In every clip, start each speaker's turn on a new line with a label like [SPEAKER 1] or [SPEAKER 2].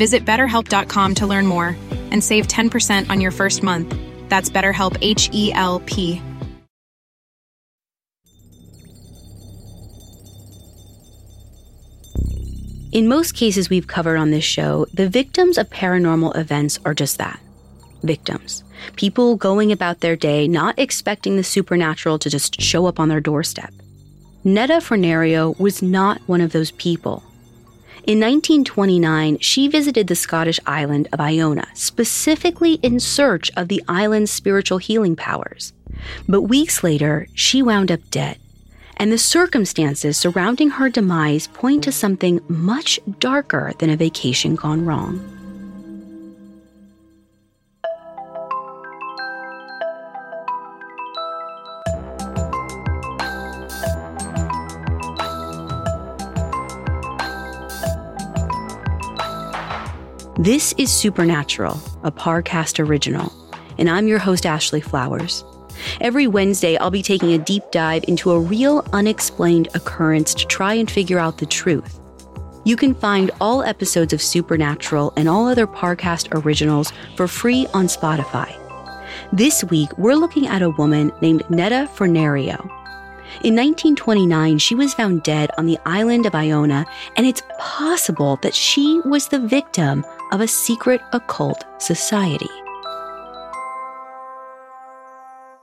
[SPEAKER 1] Visit betterhelp.com to learn more and save 10% on your first month. That's BetterHelp H E L P.
[SPEAKER 2] In most cases we've covered on this show, the victims of paranormal events are just that victims. People going about their day not expecting the supernatural to just show up on their doorstep. Netta Fornario was not one of those people. In 1929, she visited the Scottish island of Iona, specifically in search of the island's spiritual healing powers. But weeks later, she wound up dead and the circumstances surrounding her demise point to something much darker than a vacation gone wrong. This is Supernatural, a Parcast original, and I'm your host, Ashley Flowers. Every Wednesday, I'll be taking a deep dive into a real unexplained occurrence to try and figure out the truth. You can find all episodes of Supernatural and all other Parcast originals for free on Spotify. This week, we're looking at a woman named Netta Fornario. In 1929, she was found dead on the island of Iona, and it's possible that she was the victim of a secret occult society.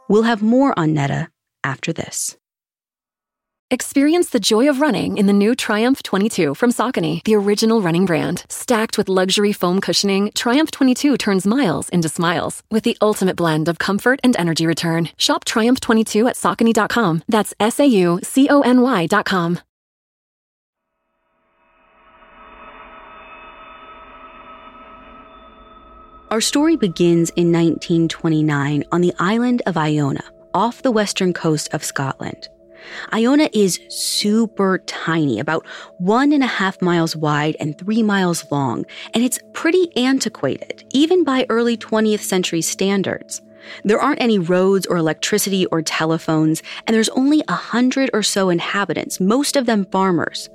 [SPEAKER 2] We'll have more on Netta after this.
[SPEAKER 3] Experience the joy of running in the new Triumph 22 from Saucony, the original running brand. Stacked with luxury foam cushioning, Triumph 22 turns miles into smiles with the ultimate blend of comfort and energy return. Shop Triumph 22 at Saucony.com. That's S A U C O N Y.com.
[SPEAKER 2] Our story begins in 1929 on the island of Iona, off the western coast of Scotland. Iona is super tiny, about one and a half miles wide and three miles long, and it's pretty antiquated, even by early 20th century standards. There aren't any roads or electricity or telephones, and there's only a hundred or so inhabitants, most of them farmers.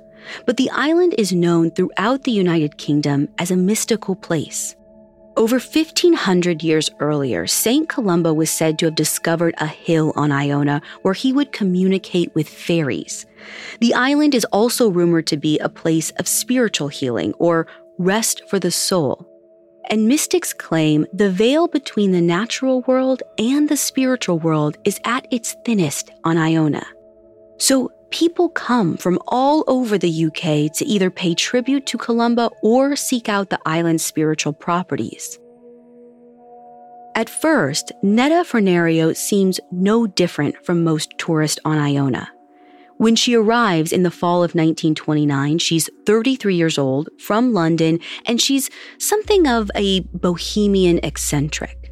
[SPEAKER 2] But the island is known throughout the United Kingdom as a mystical place. Over 1500 years earlier, St. Columba was said to have discovered a hill on Iona where he would communicate with fairies. The island is also rumored to be a place of spiritual healing or rest for the soul. And mystics claim the veil between the natural world and the spiritual world is at its thinnest on Iona. So people come from all over the UK to either pay tribute to Columba or seek out the island's spiritual properties. At first, Netta Fornario seems no different from most tourists on Iona. When she arrives in the fall of 1929, she's 33 years old, from London, and she's something of a bohemian eccentric.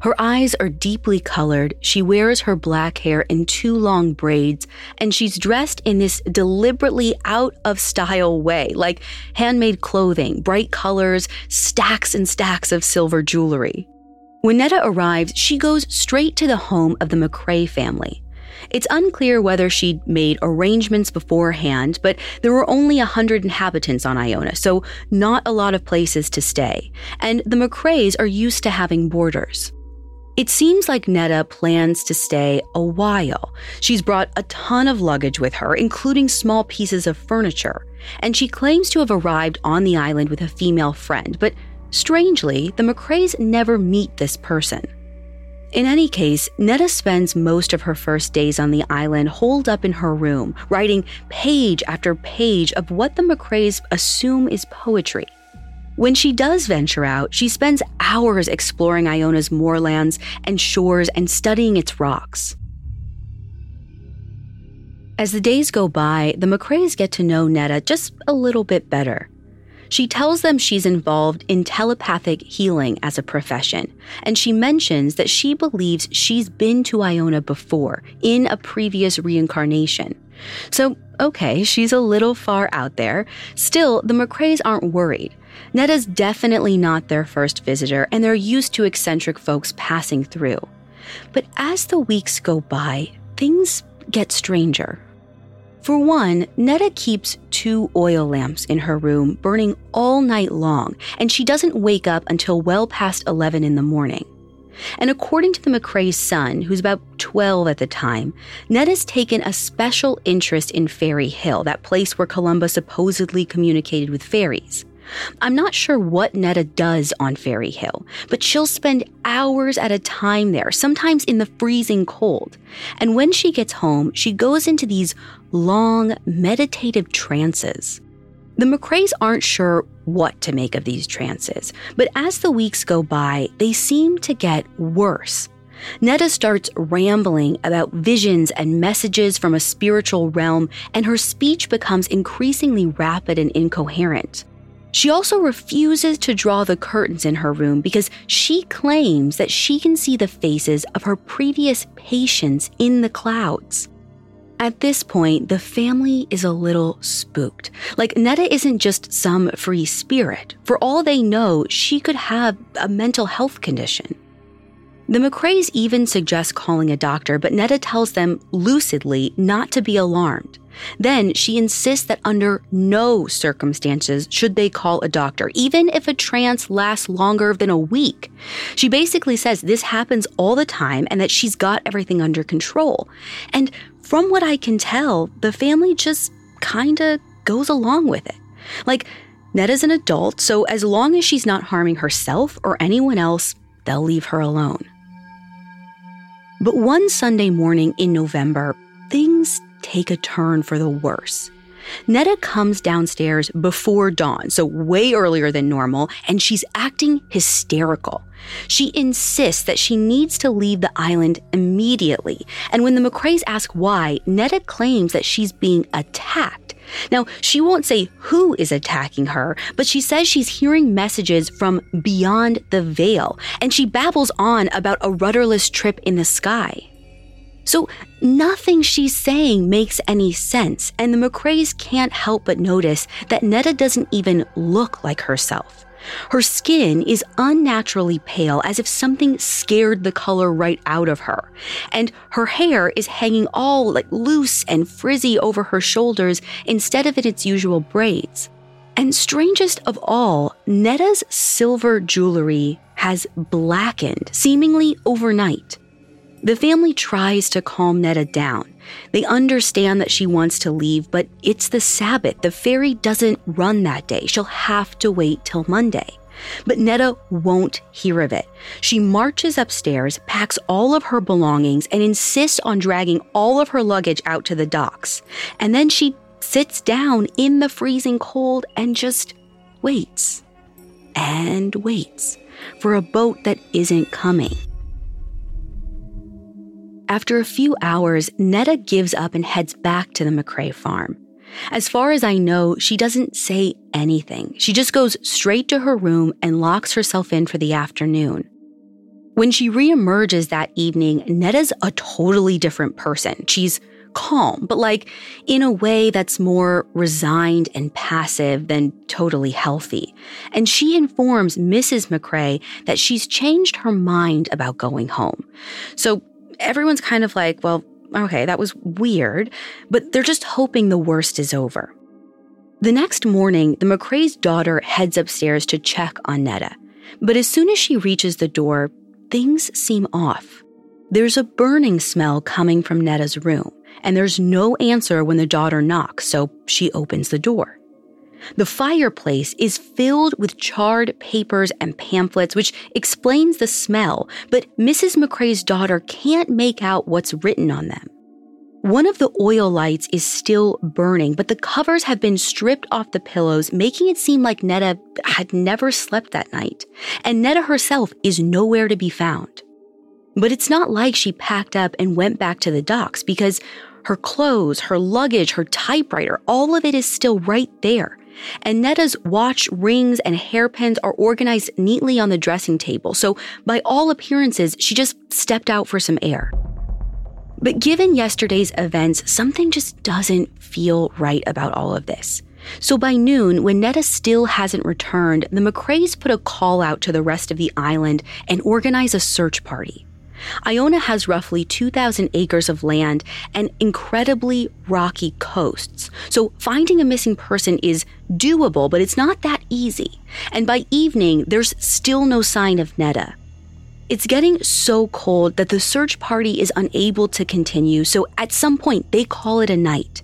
[SPEAKER 2] Her eyes are deeply colored, she wears her black hair in two long braids, and she's dressed in this deliberately out of style way, like handmade clothing, bright colors, stacks and stacks of silver jewelry. When Netta arrives, she goes straight to the home of the McCrae family. It's unclear whether she'd made arrangements beforehand, but there were only 100 inhabitants on Iona, so not a lot of places to stay. And the McCraes are used to having boarders. It seems like Netta plans to stay a while. She's brought a ton of luggage with her, including small pieces of furniture, and she claims to have arrived on the island with a female friend, but strangely, the McCraes never meet this person. In any case, Netta spends most of her first days on the island holed up in her room, writing page after page of what the McCraes assume is poetry. When she does venture out, she spends hours exploring Iona's moorlands and shores and studying its rocks. As the days go by, the McCraes get to know Netta just a little bit better. She tells them she's involved in telepathic healing as a profession, and she mentions that she believes she's been to Iona before in a previous reincarnation. So, okay, she's a little far out there. Still, the McCraes aren't worried. Netta's definitely not their first visitor, and they're used to eccentric folks passing through. But as the weeks go by, things get stranger. For one, Netta keeps two oil lamps in her room burning all night long, and she doesn't wake up until well past 11 in the morning. And according to the McCrae's son, who's about 12 at the time, Netta's taken a special interest in Fairy Hill, that place where Columba supposedly communicated with fairies. I'm not sure what Netta does on Fairy Hill, but she'll spend hours at a time there, sometimes in the freezing cold. And when she gets home, she goes into these long, meditative trances. The McCraes aren't sure what to make of these trances, but as the weeks go by, they seem to get worse. Netta starts rambling about visions and messages from a spiritual realm, and her speech becomes increasingly rapid and incoherent. She also refuses to draw the curtains in her room because she claims that she can see the faces of her previous patients in the clouds. At this point, the family is a little spooked. Like, Netta isn't just some free spirit. For all they know, she could have a mental health condition. The McCraes even suggest calling a doctor, but Netta tells them lucidly not to be alarmed. Then she insists that under no circumstances should they call a doctor, even if a trance lasts longer than a week. She basically says this happens all the time and that she's got everything under control. And from what I can tell, the family just kinda goes along with it. Like, Netta's an adult, so as long as she's not harming herself or anyone else, they'll leave her alone. But one Sunday morning in November, things take a turn for the worse. Netta comes downstairs before dawn, so way earlier than normal, and she's acting hysterical. She insists that she needs to leave the island immediately, and when the McCraes ask why, Netta claims that she's being attacked. Now, she won't say who is attacking her, but she says she's hearing messages from beyond the veil, and she babbles on about a rudderless trip in the sky. So nothing she's saying makes any sense, and the McCraes can't help but notice that Netta doesn't even look like herself. Her skin is unnaturally pale, as if something scared the color right out of her. And her hair is hanging all like loose and frizzy over her shoulders instead of in its usual braids. And strangest of all, Netta's silver jewelry has blackened, seemingly overnight. The family tries to calm Netta down. They understand that she wants to leave, but it's the Sabbath. The ferry doesn't run that day. She'll have to wait till Monday. But Netta won't hear of it. She marches upstairs, packs all of her belongings, and insists on dragging all of her luggage out to the docks. And then she sits down in the freezing cold and just waits and waits. for a boat that isn't coming. After a few hours, Netta gives up and heads back to the McCrae farm. As far as I know, she doesn't say anything. She just goes straight to her room and locks herself in for the afternoon. When she reemerges that evening, Netta's a totally different person. She's calm, but like in a way that's more resigned and passive than totally healthy. And she informs Mrs. McCrae that she's changed her mind about going home. So everyone's kind of like, well, okay, that was weird, but they're just hoping the worst is over. The next morning, the McCrae's daughter heads upstairs to check on Netta. But as soon as she reaches the door, things seem off. There's a burning smell coming from Netta's room, and there's no answer when the daughter knocks, so she opens the door. The fireplace is filled with charred papers and pamphlets, which explains the smell, but Mrs. McCrae's daughter can't make out what's written on them. One of the oil lights is still burning, but the covers have been stripped off the pillows, making it seem like Netta had never slept that night. And Netta herself is nowhere to be found. But it's not like she packed up and went back to the docks because her clothes, her luggage, her typewriter, all of it is still right there. And Netta's watch, rings, and hairpins are organized neatly on the dressing table, so by all appearances, she just stepped out for some air. But given yesterday's events, something just doesn't feel right about all of this. So by noon, when Netta still hasn't returned, the McCraes put a call out to the rest of the island and organize a search party. Iona has roughly 2,000 acres of land and incredibly rocky coasts. So finding a missing person is doable, but it's not that easy. And by evening, there's still no sign of Netta. It's getting so cold that the search party is unable to continue, so at some point they call it a night.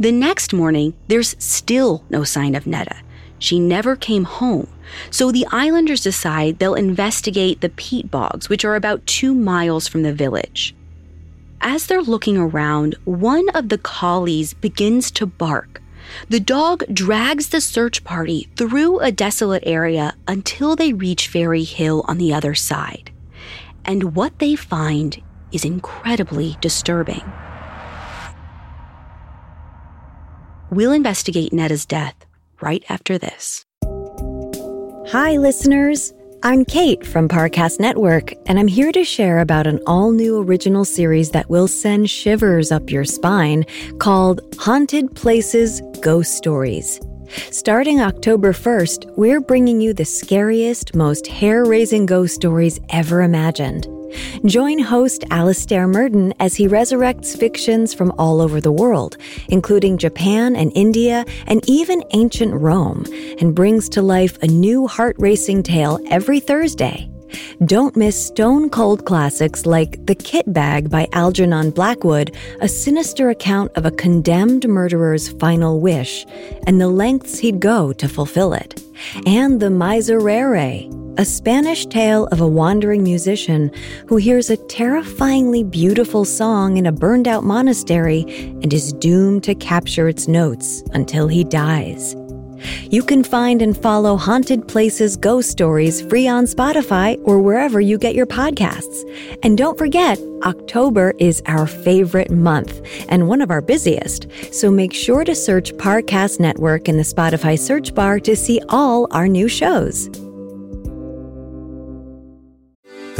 [SPEAKER 2] The next morning, there's still no sign of Netta. She never came home. So the islanders decide they'll investigate the peat bogs, which are about two miles from the village. As they're looking around, one of the collies begins to bark. The dog drags the search party through a desolate area until they reach Fairy Hill on the other side. And what they find is incredibly disturbing. We'll investigate Netta's death right after this.
[SPEAKER 4] Hi, listeners. I'm Kate from Parcast Network, and I'm here to share about an all new original series that will send shivers up your spine called Haunted Places Ghost Stories. Starting October 1st, we're bringing you the scariest, most hair raising ghost stories ever imagined. Join host Alastair Murden as he resurrects fictions from all over the world, including Japan and India and even ancient Rome, and brings to life a new heart racing tale every Thursday. Don't miss stone cold classics like The Kit Bag by Algernon Blackwood, a sinister account of a condemned murderer's final wish and the lengths he'd go to fulfill it, and The Miserere, a Spanish tale of a wandering musician who hears a terrifyingly beautiful song in a burned out monastery and is doomed to capture its notes until he dies. You can find and follow Haunted Places Ghost Stories free on Spotify or wherever you get your podcasts. And don't forget, October is our favorite month and one of our busiest. So make sure to search Parcast Network in the Spotify search bar to see all our new shows.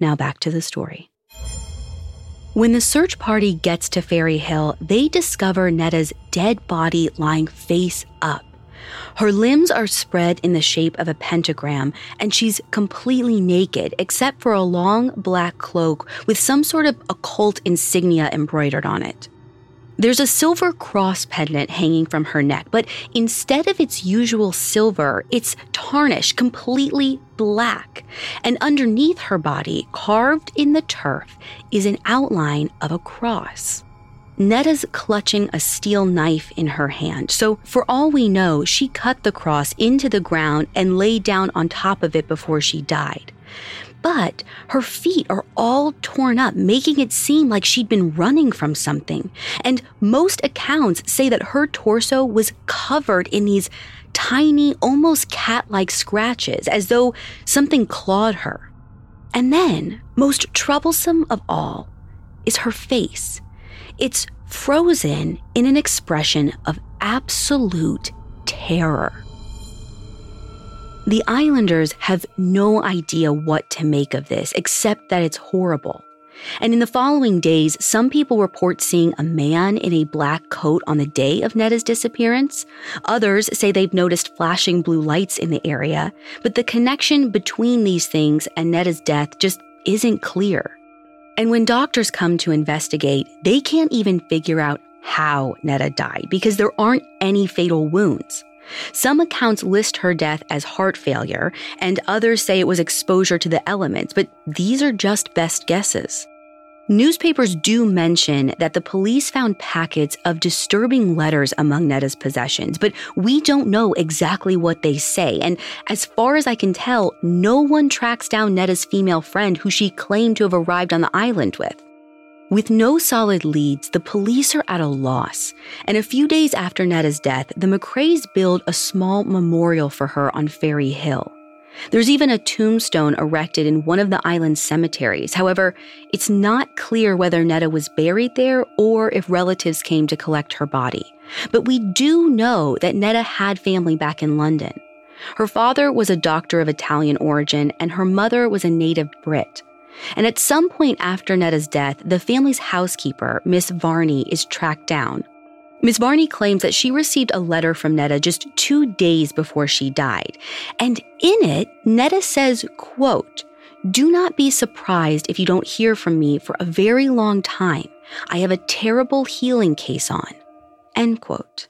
[SPEAKER 2] Now back to the story. When the search party gets to Fairy Hill, they discover Netta's dead body lying face up. Her limbs are spread in the shape of a pentagram, and she's completely naked except for a long black cloak with some sort of occult insignia embroidered on it. There's a silver cross pendant hanging from her neck, but instead of its usual silver, it's tarnished completely black. And underneath her body, carved in the turf, is an outline of a cross. Netta's clutching a steel knife in her hand, so for all we know, she cut the cross into the ground and lay down on top of it before she died but her feet are all torn up, making it seem like she'd been running from something. And most accounts say that her torso was covered in these tiny, almost cat like scratches, as though something clawed her. And then, most troublesome of all, is her face. It's frozen in an expression of absolute terror. The islanders have no idea what to make of this, except that it's horrible. And in the following days, some people report seeing a man in a black coat on the day of Netta's disappearance. Others say they've noticed flashing blue lights in the area, but the connection between these things and Netta's death just isn't clear. And when doctors come to investigate, they can't even figure out how Netta died because there aren't any fatal wounds. Some accounts list her death as heart failure, and others say it was exposure to the elements, but these are just best guesses. Newspapers do mention that the police found packets of disturbing letters among Netta's possessions, but we don't know exactly what they say. And as far as I can tell, no one tracks down Netta's female friend who she claimed to have arrived on the island with. With no solid leads, the police are at a loss. And a few days after Netta's death, the McCraes build a small memorial for her on Fairy Hill. There's even a tombstone erected in one of the island's cemeteries. However, it's not clear whether Netta was buried there or if relatives came to collect her body. But we do know that Netta had family back in London. Her father was a doctor of Italian origin, and her mother was a native Brit. And at some point after Netta's death, the family's housekeeper, Miss Varney, is tracked down. Miss Varney claims that she received a letter from Netta just two days before she died. And in it, Netta says, quote, do not be surprised if you don't hear from me for a very long time. I have a terrible healing case on. End quote.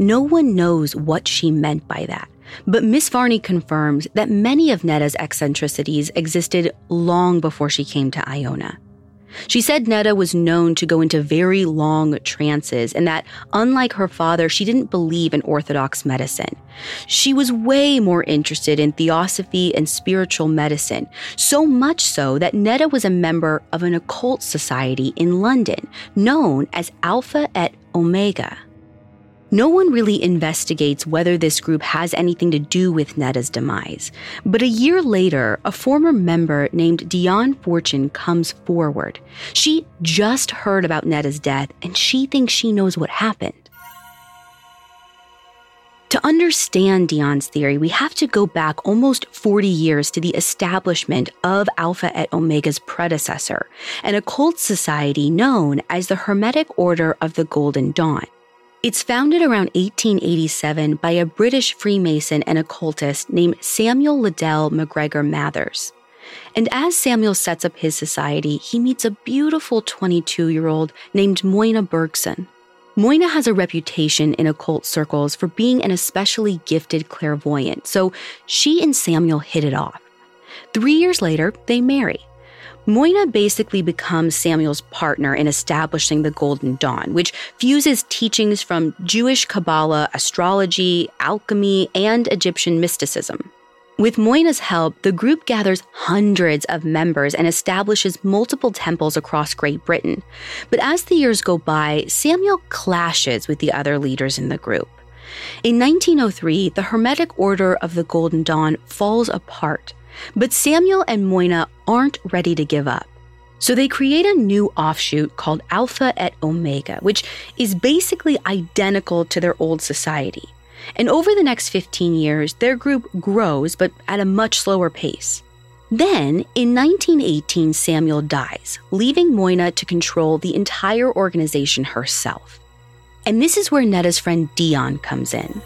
[SPEAKER 2] No one knows what she meant by that. But Miss Varney confirms that many of Netta's eccentricities existed long before she came to Iona. She said Netta was known to go into very long trances and that, unlike her father, she didn't believe in Orthodox medicine. She was way more interested in theosophy and spiritual medicine, so much so that Netta was a member of an occult society in London known as Alpha et Omega. No one really investigates whether this group has anything to do with Netta's demise. But a year later, a former member named Dion Fortune comes forward. She just heard about Netta's death and she thinks she knows what happened. To understand Dion's theory, we have to go back almost 40 years to the establishment of Alpha et Omega's predecessor, an occult society known as the Hermetic Order of the Golden Dawn. It's founded around 1887 by a British Freemason and occultist named Samuel Liddell MacGregor Mathers. And as Samuel sets up his society, he meets a beautiful 22 year old named Moina Bergson. Moina has a reputation in occult circles for being an especially gifted clairvoyant, so she and Samuel hit it off. Three years later, they marry. Moina basically becomes Samuel's partner in establishing the Golden Dawn, which fuses teachings from Jewish Kabbalah, astrology, alchemy, and Egyptian mysticism. With Moina's help, the group gathers hundreds of members and establishes multiple temples across Great Britain. But as the years go by, Samuel clashes with the other leaders in the group. In 1903, the Hermetic Order of the Golden Dawn falls apart, but Samuel and Moina aren't ready to give up. So they create a new offshoot called Alpha et Omega, which is basically identical to their old society. And over the next 15 years, their group grows, but at a much slower pace. Then, in 1918, Samuel dies, leaving Moina to control the entire organization herself. And this is where Netta's friend Dion comes in.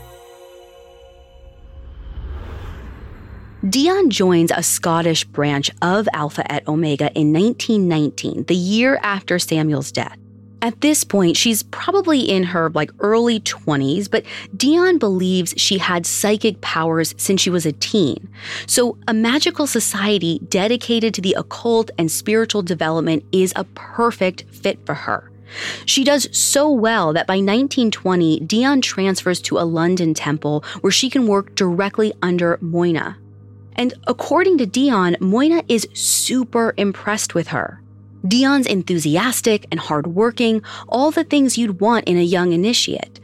[SPEAKER 2] Dion joins a Scottish branch of Alpha et Omega in 1919, the year after Samuel's death. At this point, she's probably in her like early 20s, but Dion believes she had psychic powers since she was a teen. So, a magical society dedicated to the occult and spiritual development is a perfect fit for her. She does so well that by 1920, Dion transfers to a London temple where she can work directly under Moina. And according to Dion, Moina is super impressed with her. Dion's enthusiastic and hardworking, all the things you'd want in a young initiate.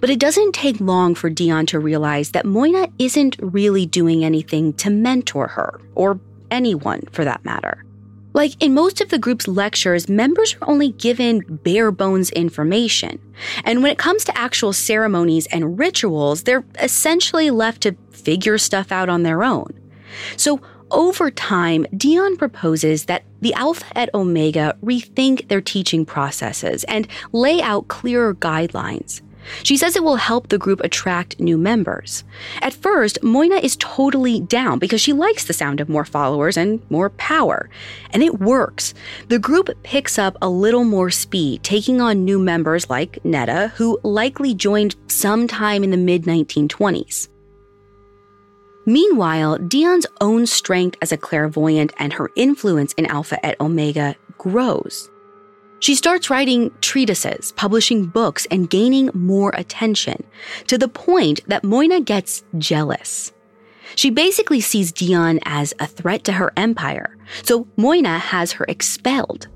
[SPEAKER 2] But it doesn't take long for Dion to realize that Moina isn't really doing anything to mentor her, or anyone for that matter. Like in most of the group's lectures, members are only given bare bones information. And when it comes to actual ceremonies and rituals, they're essentially left to figure stuff out on their own. So over time, Dion proposes that the Alpha et Omega rethink their teaching processes and lay out clearer guidelines. She says it will help the group attract new members. At first, Moina is totally down because she likes the sound of more followers and more power. And it works. The group picks up a little more speed, taking on new members like Netta, who likely joined sometime in the mid 1920s. Meanwhile, Dion's own strength as a clairvoyant and her influence in Alpha et Omega grows. She starts writing treatises, publishing books, and gaining more attention to the point that Moina gets jealous. She basically sees Dion as a threat to her empire, so Moina has her expelled.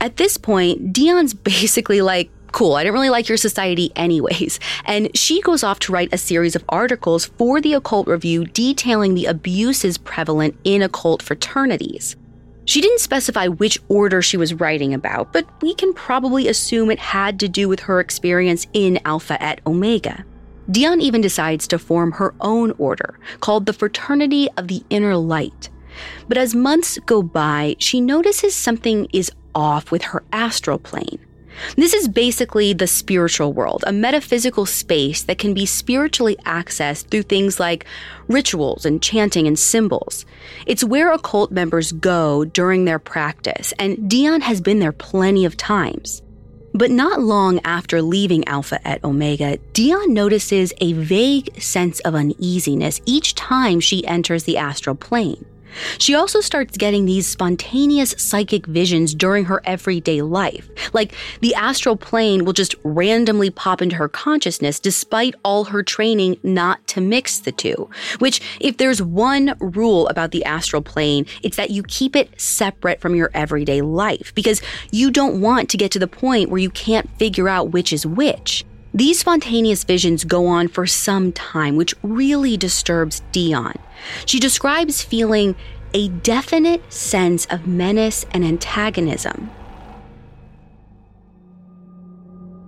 [SPEAKER 2] At this point, Dion's basically like, cool, I didn't really like your society anyways. And she goes off to write a series of articles for the Occult Review detailing the abuses prevalent in occult fraternities. She didn't specify which order she was writing about, but we can probably assume it had to do with her experience in Alpha et Omega. Dion even decides to form her own order, called the Fraternity of the Inner Light. But as months go by, she notices something is off with her astral plane. This is basically the spiritual world, a metaphysical space that can be spiritually accessed through things like rituals and chanting and symbols. It's where occult members go during their practice, and Dion has been there plenty of times. But not long after leaving Alpha et Omega, Dion notices a vague sense of uneasiness each time she enters the astral plane. She also starts getting these spontaneous psychic visions during her everyday life. Like the astral plane will just randomly pop into her consciousness despite all her training not to mix the two. Which, if there's one rule about the astral plane, it's that you keep it separate from your everyday life because you don't want to get to the point where you can't figure out which is which. These spontaneous visions go on for some time, which really disturbs Dion. She describes feeling a definite sense of menace and antagonism.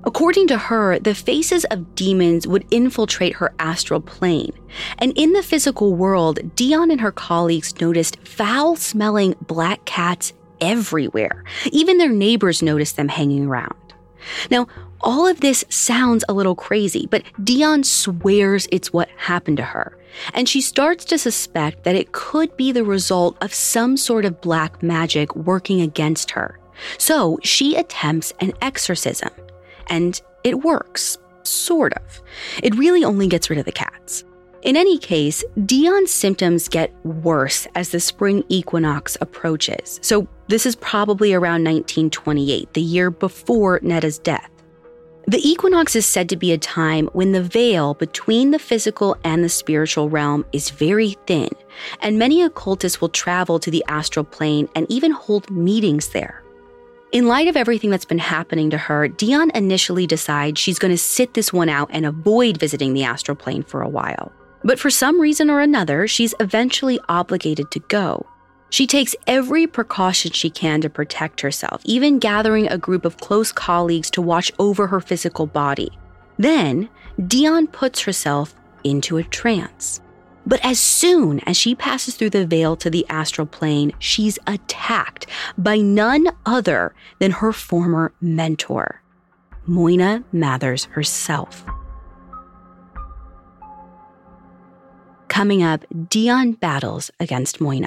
[SPEAKER 2] According to her, the faces of demons would infiltrate her astral plane. And in the physical world, Dion and her colleagues noticed foul smelling black cats everywhere. Even their neighbors noticed them hanging around. Now, all of this sounds a little crazy, but Dion swears it's what happened to her. And she starts to suspect that it could be the result of some sort of black magic working against her. So she attempts an exorcism. And it works. Sort of. It really only gets rid of the cats. In any case, Dion's symptoms get worse as the spring equinox approaches. So, this is probably around 1928, the year before Netta's death. The equinox is said to be a time when the veil between the physical and the spiritual realm is very thin, and many occultists will travel to the astral plane and even hold meetings there. In light of everything that's been happening to her, Dion initially decides she's going to sit this one out and avoid visiting the astral plane for a while. But for some reason or another, she's eventually obligated to go. She takes every precaution she can to protect herself, even gathering a group of close colleagues to watch over her physical body. Then, Dion puts herself into a trance. But as soon as she passes through the veil to the astral plane, she's attacked by none other than her former mentor, Moina Mathers herself. Coming up, Dion battles against Moina.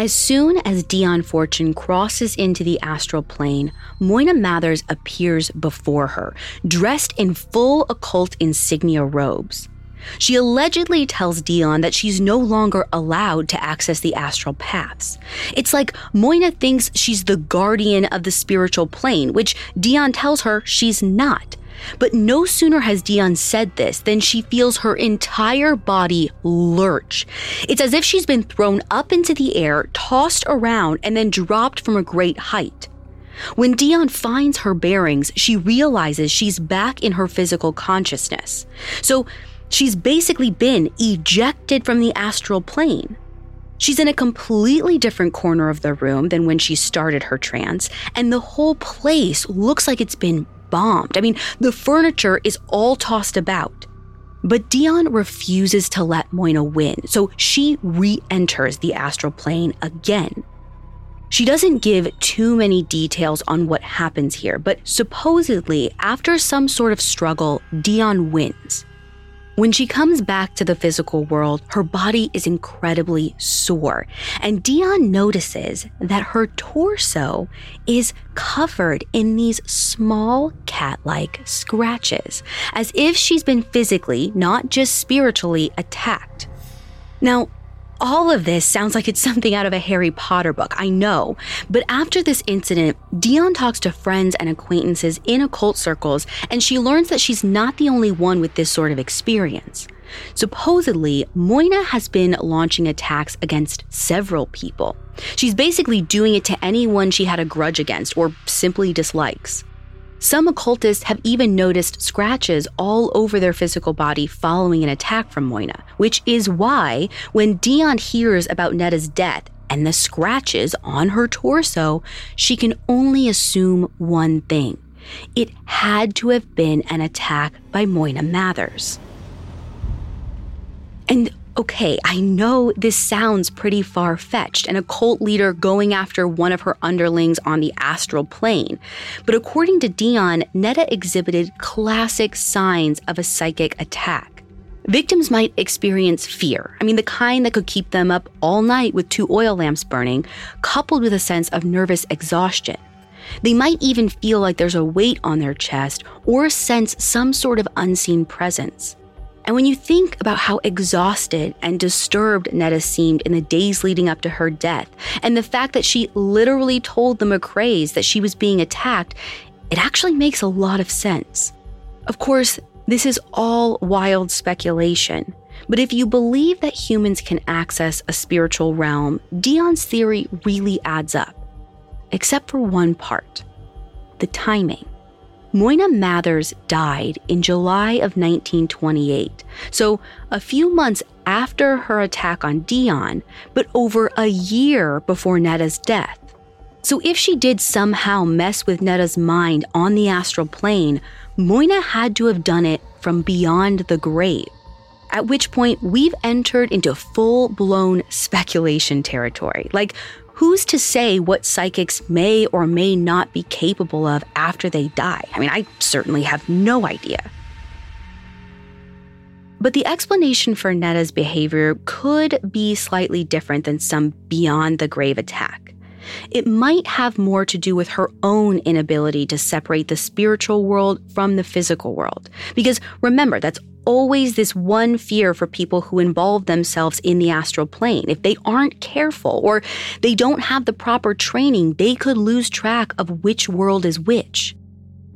[SPEAKER 2] As soon as Dion Fortune crosses into the astral plane, Moina Mathers appears before her, dressed in full occult insignia robes. She allegedly tells Dion that she's no longer allowed to access the astral paths. It's like Moina thinks she's the guardian of the spiritual plane, which Dion tells her she's not. But no sooner has Dion said this than she feels her entire body lurch. It's as if she's been thrown up into the air, tossed around, and then dropped from a great height. When Dion finds her bearings, she realizes she's back in her physical consciousness. So she's basically been ejected from the astral plane. She's in a completely different corner of the room than when she started her trance, and the whole place looks like it's been bombed. I mean, the furniture is all tossed about. But Dion refuses to let Moina win, so she re enters the astral plane again. She doesn't give too many details on what happens here, but supposedly, after some sort of struggle, Dion wins. When she comes back to the physical world, her body is incredibly sore, and Dion notices that her torso is covered in these small cat like scratches, as if she's been physically, not just spiritually, attacked. Now, all of this sounds like it's something out of a Harry Potter book, I know. But after this incident, Dion talks to friends and acquaintances in occult circles, and she learns that she's not the only one with this sort of experience. Supposedly, Moina has been launching attacks against several people. She's basically doing it to anyone she had a grudge against or simply dislikes. Some occultists have even noticed scratches all over their physical body following an attack from Moina, which is why when Dion hears about Netta's death and the scratches on her torso, she can only assume one thing. It had to have been an attack by Moina Mathers. And okay, I know this sounds pretty far fetched, an occult leader going after one of her underlings on the astral plane. But according to Dion, Netta exhibited classic signs of a psychic attack. Victims might experience fear. I mean, the kind that could keep them up all night with two oil lamps burning, coupled with a sense of nervous exhaustion. They might even feel like there's a weight on their chest or sense some sort of unseen presence. And when you think about how exhausted and disturbed Netta seemed in the days leading up to her death, and the fact that she literally told the McCraes that she was being attacked, it actually makes a lot of sense. Of course, this is all wild speculation, but if you believe that humans can access a spiritual realm, Dion's theory really adds up. Except for one part the timing. Moina Mathers died in July of 1928, so a few months after her attack on Dion, but over a year before Netta's death. So if she did somehow mess with Netta's mind on the astral plane, Moina had to have done it from beyond the grave. At which point, we've entered into full blown speculation territory. Like, who's to say what psychics may or may not be capable of after they die? I mean, I certainly have no idea. But the explanation for Netta's behavior could be slightly different than some beyond the grave attack. It might have more to do with her own inability to separate the spiritual world from the physical world. Because remember, that's always this one fear for people who involve themselves in the astral plane. If they aren't careful or they don't have the proper training, they could lose track of which world is which.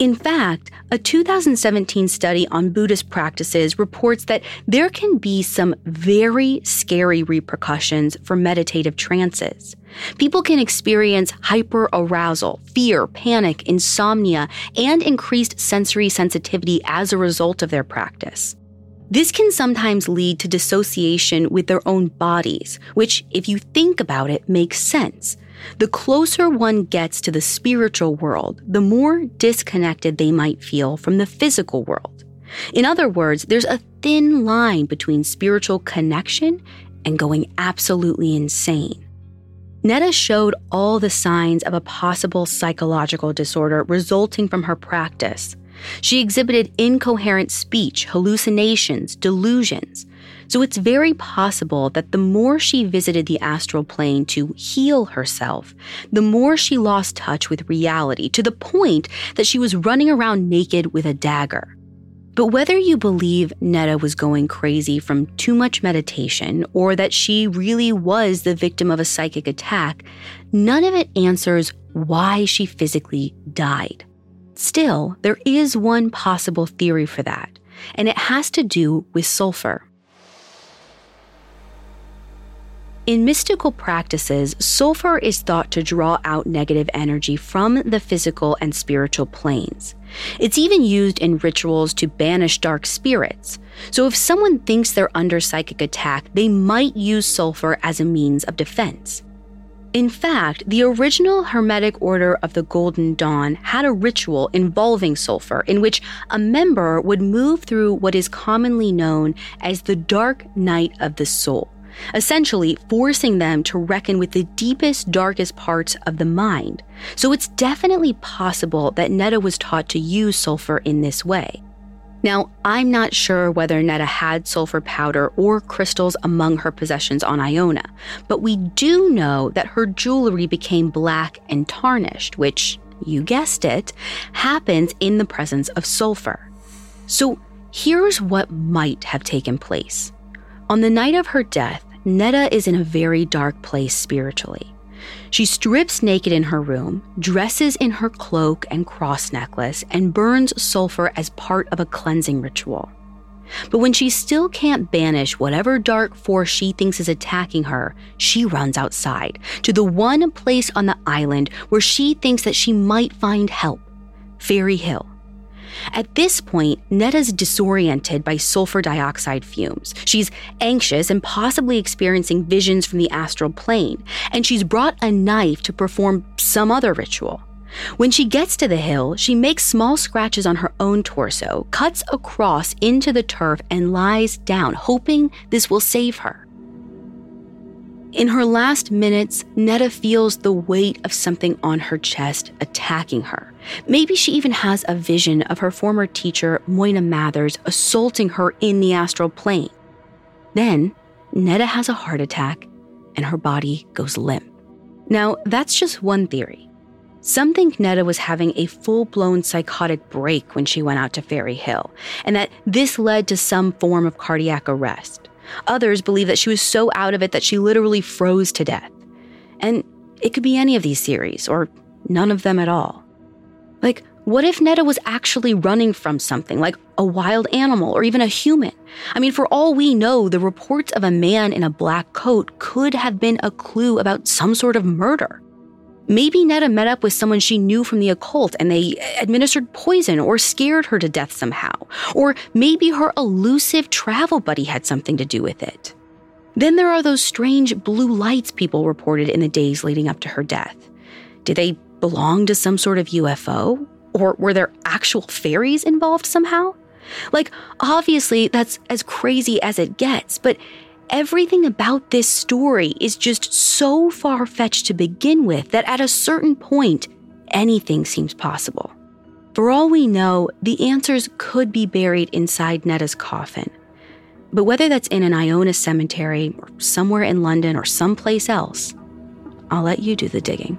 [SPEAKER 2] In fact, a 2017 study on Buddhist practices reports that there can be some very scary repercussions for meditative trances. People can experience hyperarousal, fear, panic, insomnia, and increased sensory sensitivity as a result of their practice. This can sometimes lead to dissociation with their own bodies, which, if you think about it, makes sense. The closer one gets to the spiritual world, the more disconnected they might feel from the physical world. In other words, there's a thin line between spiritual connection and going absolutely insane. Netta showed all the signs of a possible psychological disorder resulting from her practice. She exhibited incoherent speech, hallucinations, delusions. So it's very possible that the more she visited the astral plane to heal herself, the more she lost touch with reality to the point that she was running around naked with a dagger. But whether you believe Netta was going crazy from too much meditation or that she really was the victim of a psychic attack, none of it answers why she physically died. Still, there is one possible theory for that, and it has to do with sulfur. In mystical practices, sulfur is thought to draw out negative energy from the physical and spiritual planes. It's even used in rituals to banish dark spirits. So if someone thinks they're under psychic attack, they might use sulfur as a means of defense. In fact, the original Hermetic Order of the Golden Dawn had a ritual involving sulfur in which a member would move through what is commonly known as the dark night of the soul essentially forcing them to reckon with the deepest, darkest parts of the mind. So it's definitely possible that Netta was taught to use sulfur in this way. Now, I'm not sure whether Netta had sulfur powder or crystals among her possessions on Iona, but we do know that her jewelry became black and tarnished, which, you guessed it, happens in the presence of sulfur. So here's what might have taken place. On the night of her death, Netta is in a very dark place spiritually. She strips naked in her room, dresses in her cloak and cross necklace, and burns sulfur as part of a cleansing ritual. But when she still can't banish whatever dark force she thinks is attacking her, she runs outside to the one place on the island where she thinks that she might find help Fairy Hill. At this point, Netta's disoriented by sulfur dioxide fumes. She's anxious and possibly experiencing visions from the astral plane, and she's brought a knife to perform some other ritual. When she gets to the hill, she makes small scratches on her own torso, cuts across into the turf, and lies down, hoping this will save her. In her last minutes, Netta feels the weight of something on her chest attacking her. Maybe she even has a vision of her former teacher, Moina Mathers, assaulting her in the astral plane. Then, Netta has a heart attack and her body goes limp. Now, that's just one theory. Some think Netta was having a full blown psychotic break when she went out to Fairy Hill, and that this led to some form of cardiac arrest. Others believe that she was so out of it that she literally froze to death. And it could be any of these theories, or none of them at all. Like, what if Netta was actually running from something, like a wild animal or even a human? I mean, for all we know, the reports of a man in a black coat could have been a clue about some sort of murder. Maybe Netta met up with someone she knew from the occult and they administered poison or scared her to death somehow. Or maybe her elusive travel buddy had something to do with it. Then there are those strange blue lights people reported in the days leading up to her death. Did they belong to some sort of UFO? Or were there actual fairies involved somehow? Like, obviously, that's as crazy as it gets, but everything about this story is just so far fetched to begin with that at a certain point, anything seems possible. For all we know, the answers could be buried inside Netta's coffin. But whether that's in an Iona cemetery or somewhere in London or someplace else, I'll let you do the digging.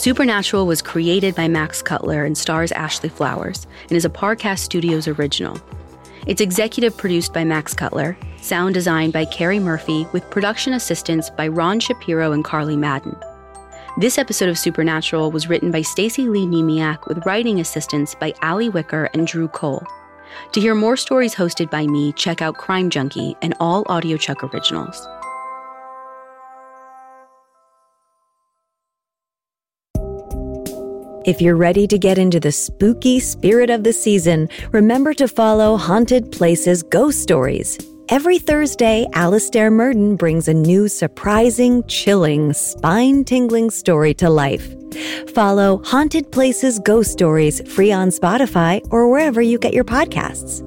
[SPEAKER 2] Supernatural was created by Max Cutler and stars Ashley Flowers and is a Parcast Studios original. It's executive produced by Max Cutler, sound designed by Carrie Murphy, with production assistance by Ron Shapiro and Carly Madden. This episode of Supernatural was written by Stacey Lee Nemiak with writing assistance by Ali Wicker and Drew Cole. To hear more stories hosted by me, check out Crime Junkie and all AudioChuck originals.
[SPEAKER 4] If you're ready to get into the spooky spirit of the season, remember to follow Haunted Places Ghost Stories. Every Thursday, Alastair Murden brings a new surprising, chilling, spine tingling story to life. Follow Haunted Places Ghost Stories free on Spotify or wherever you get your podcasts.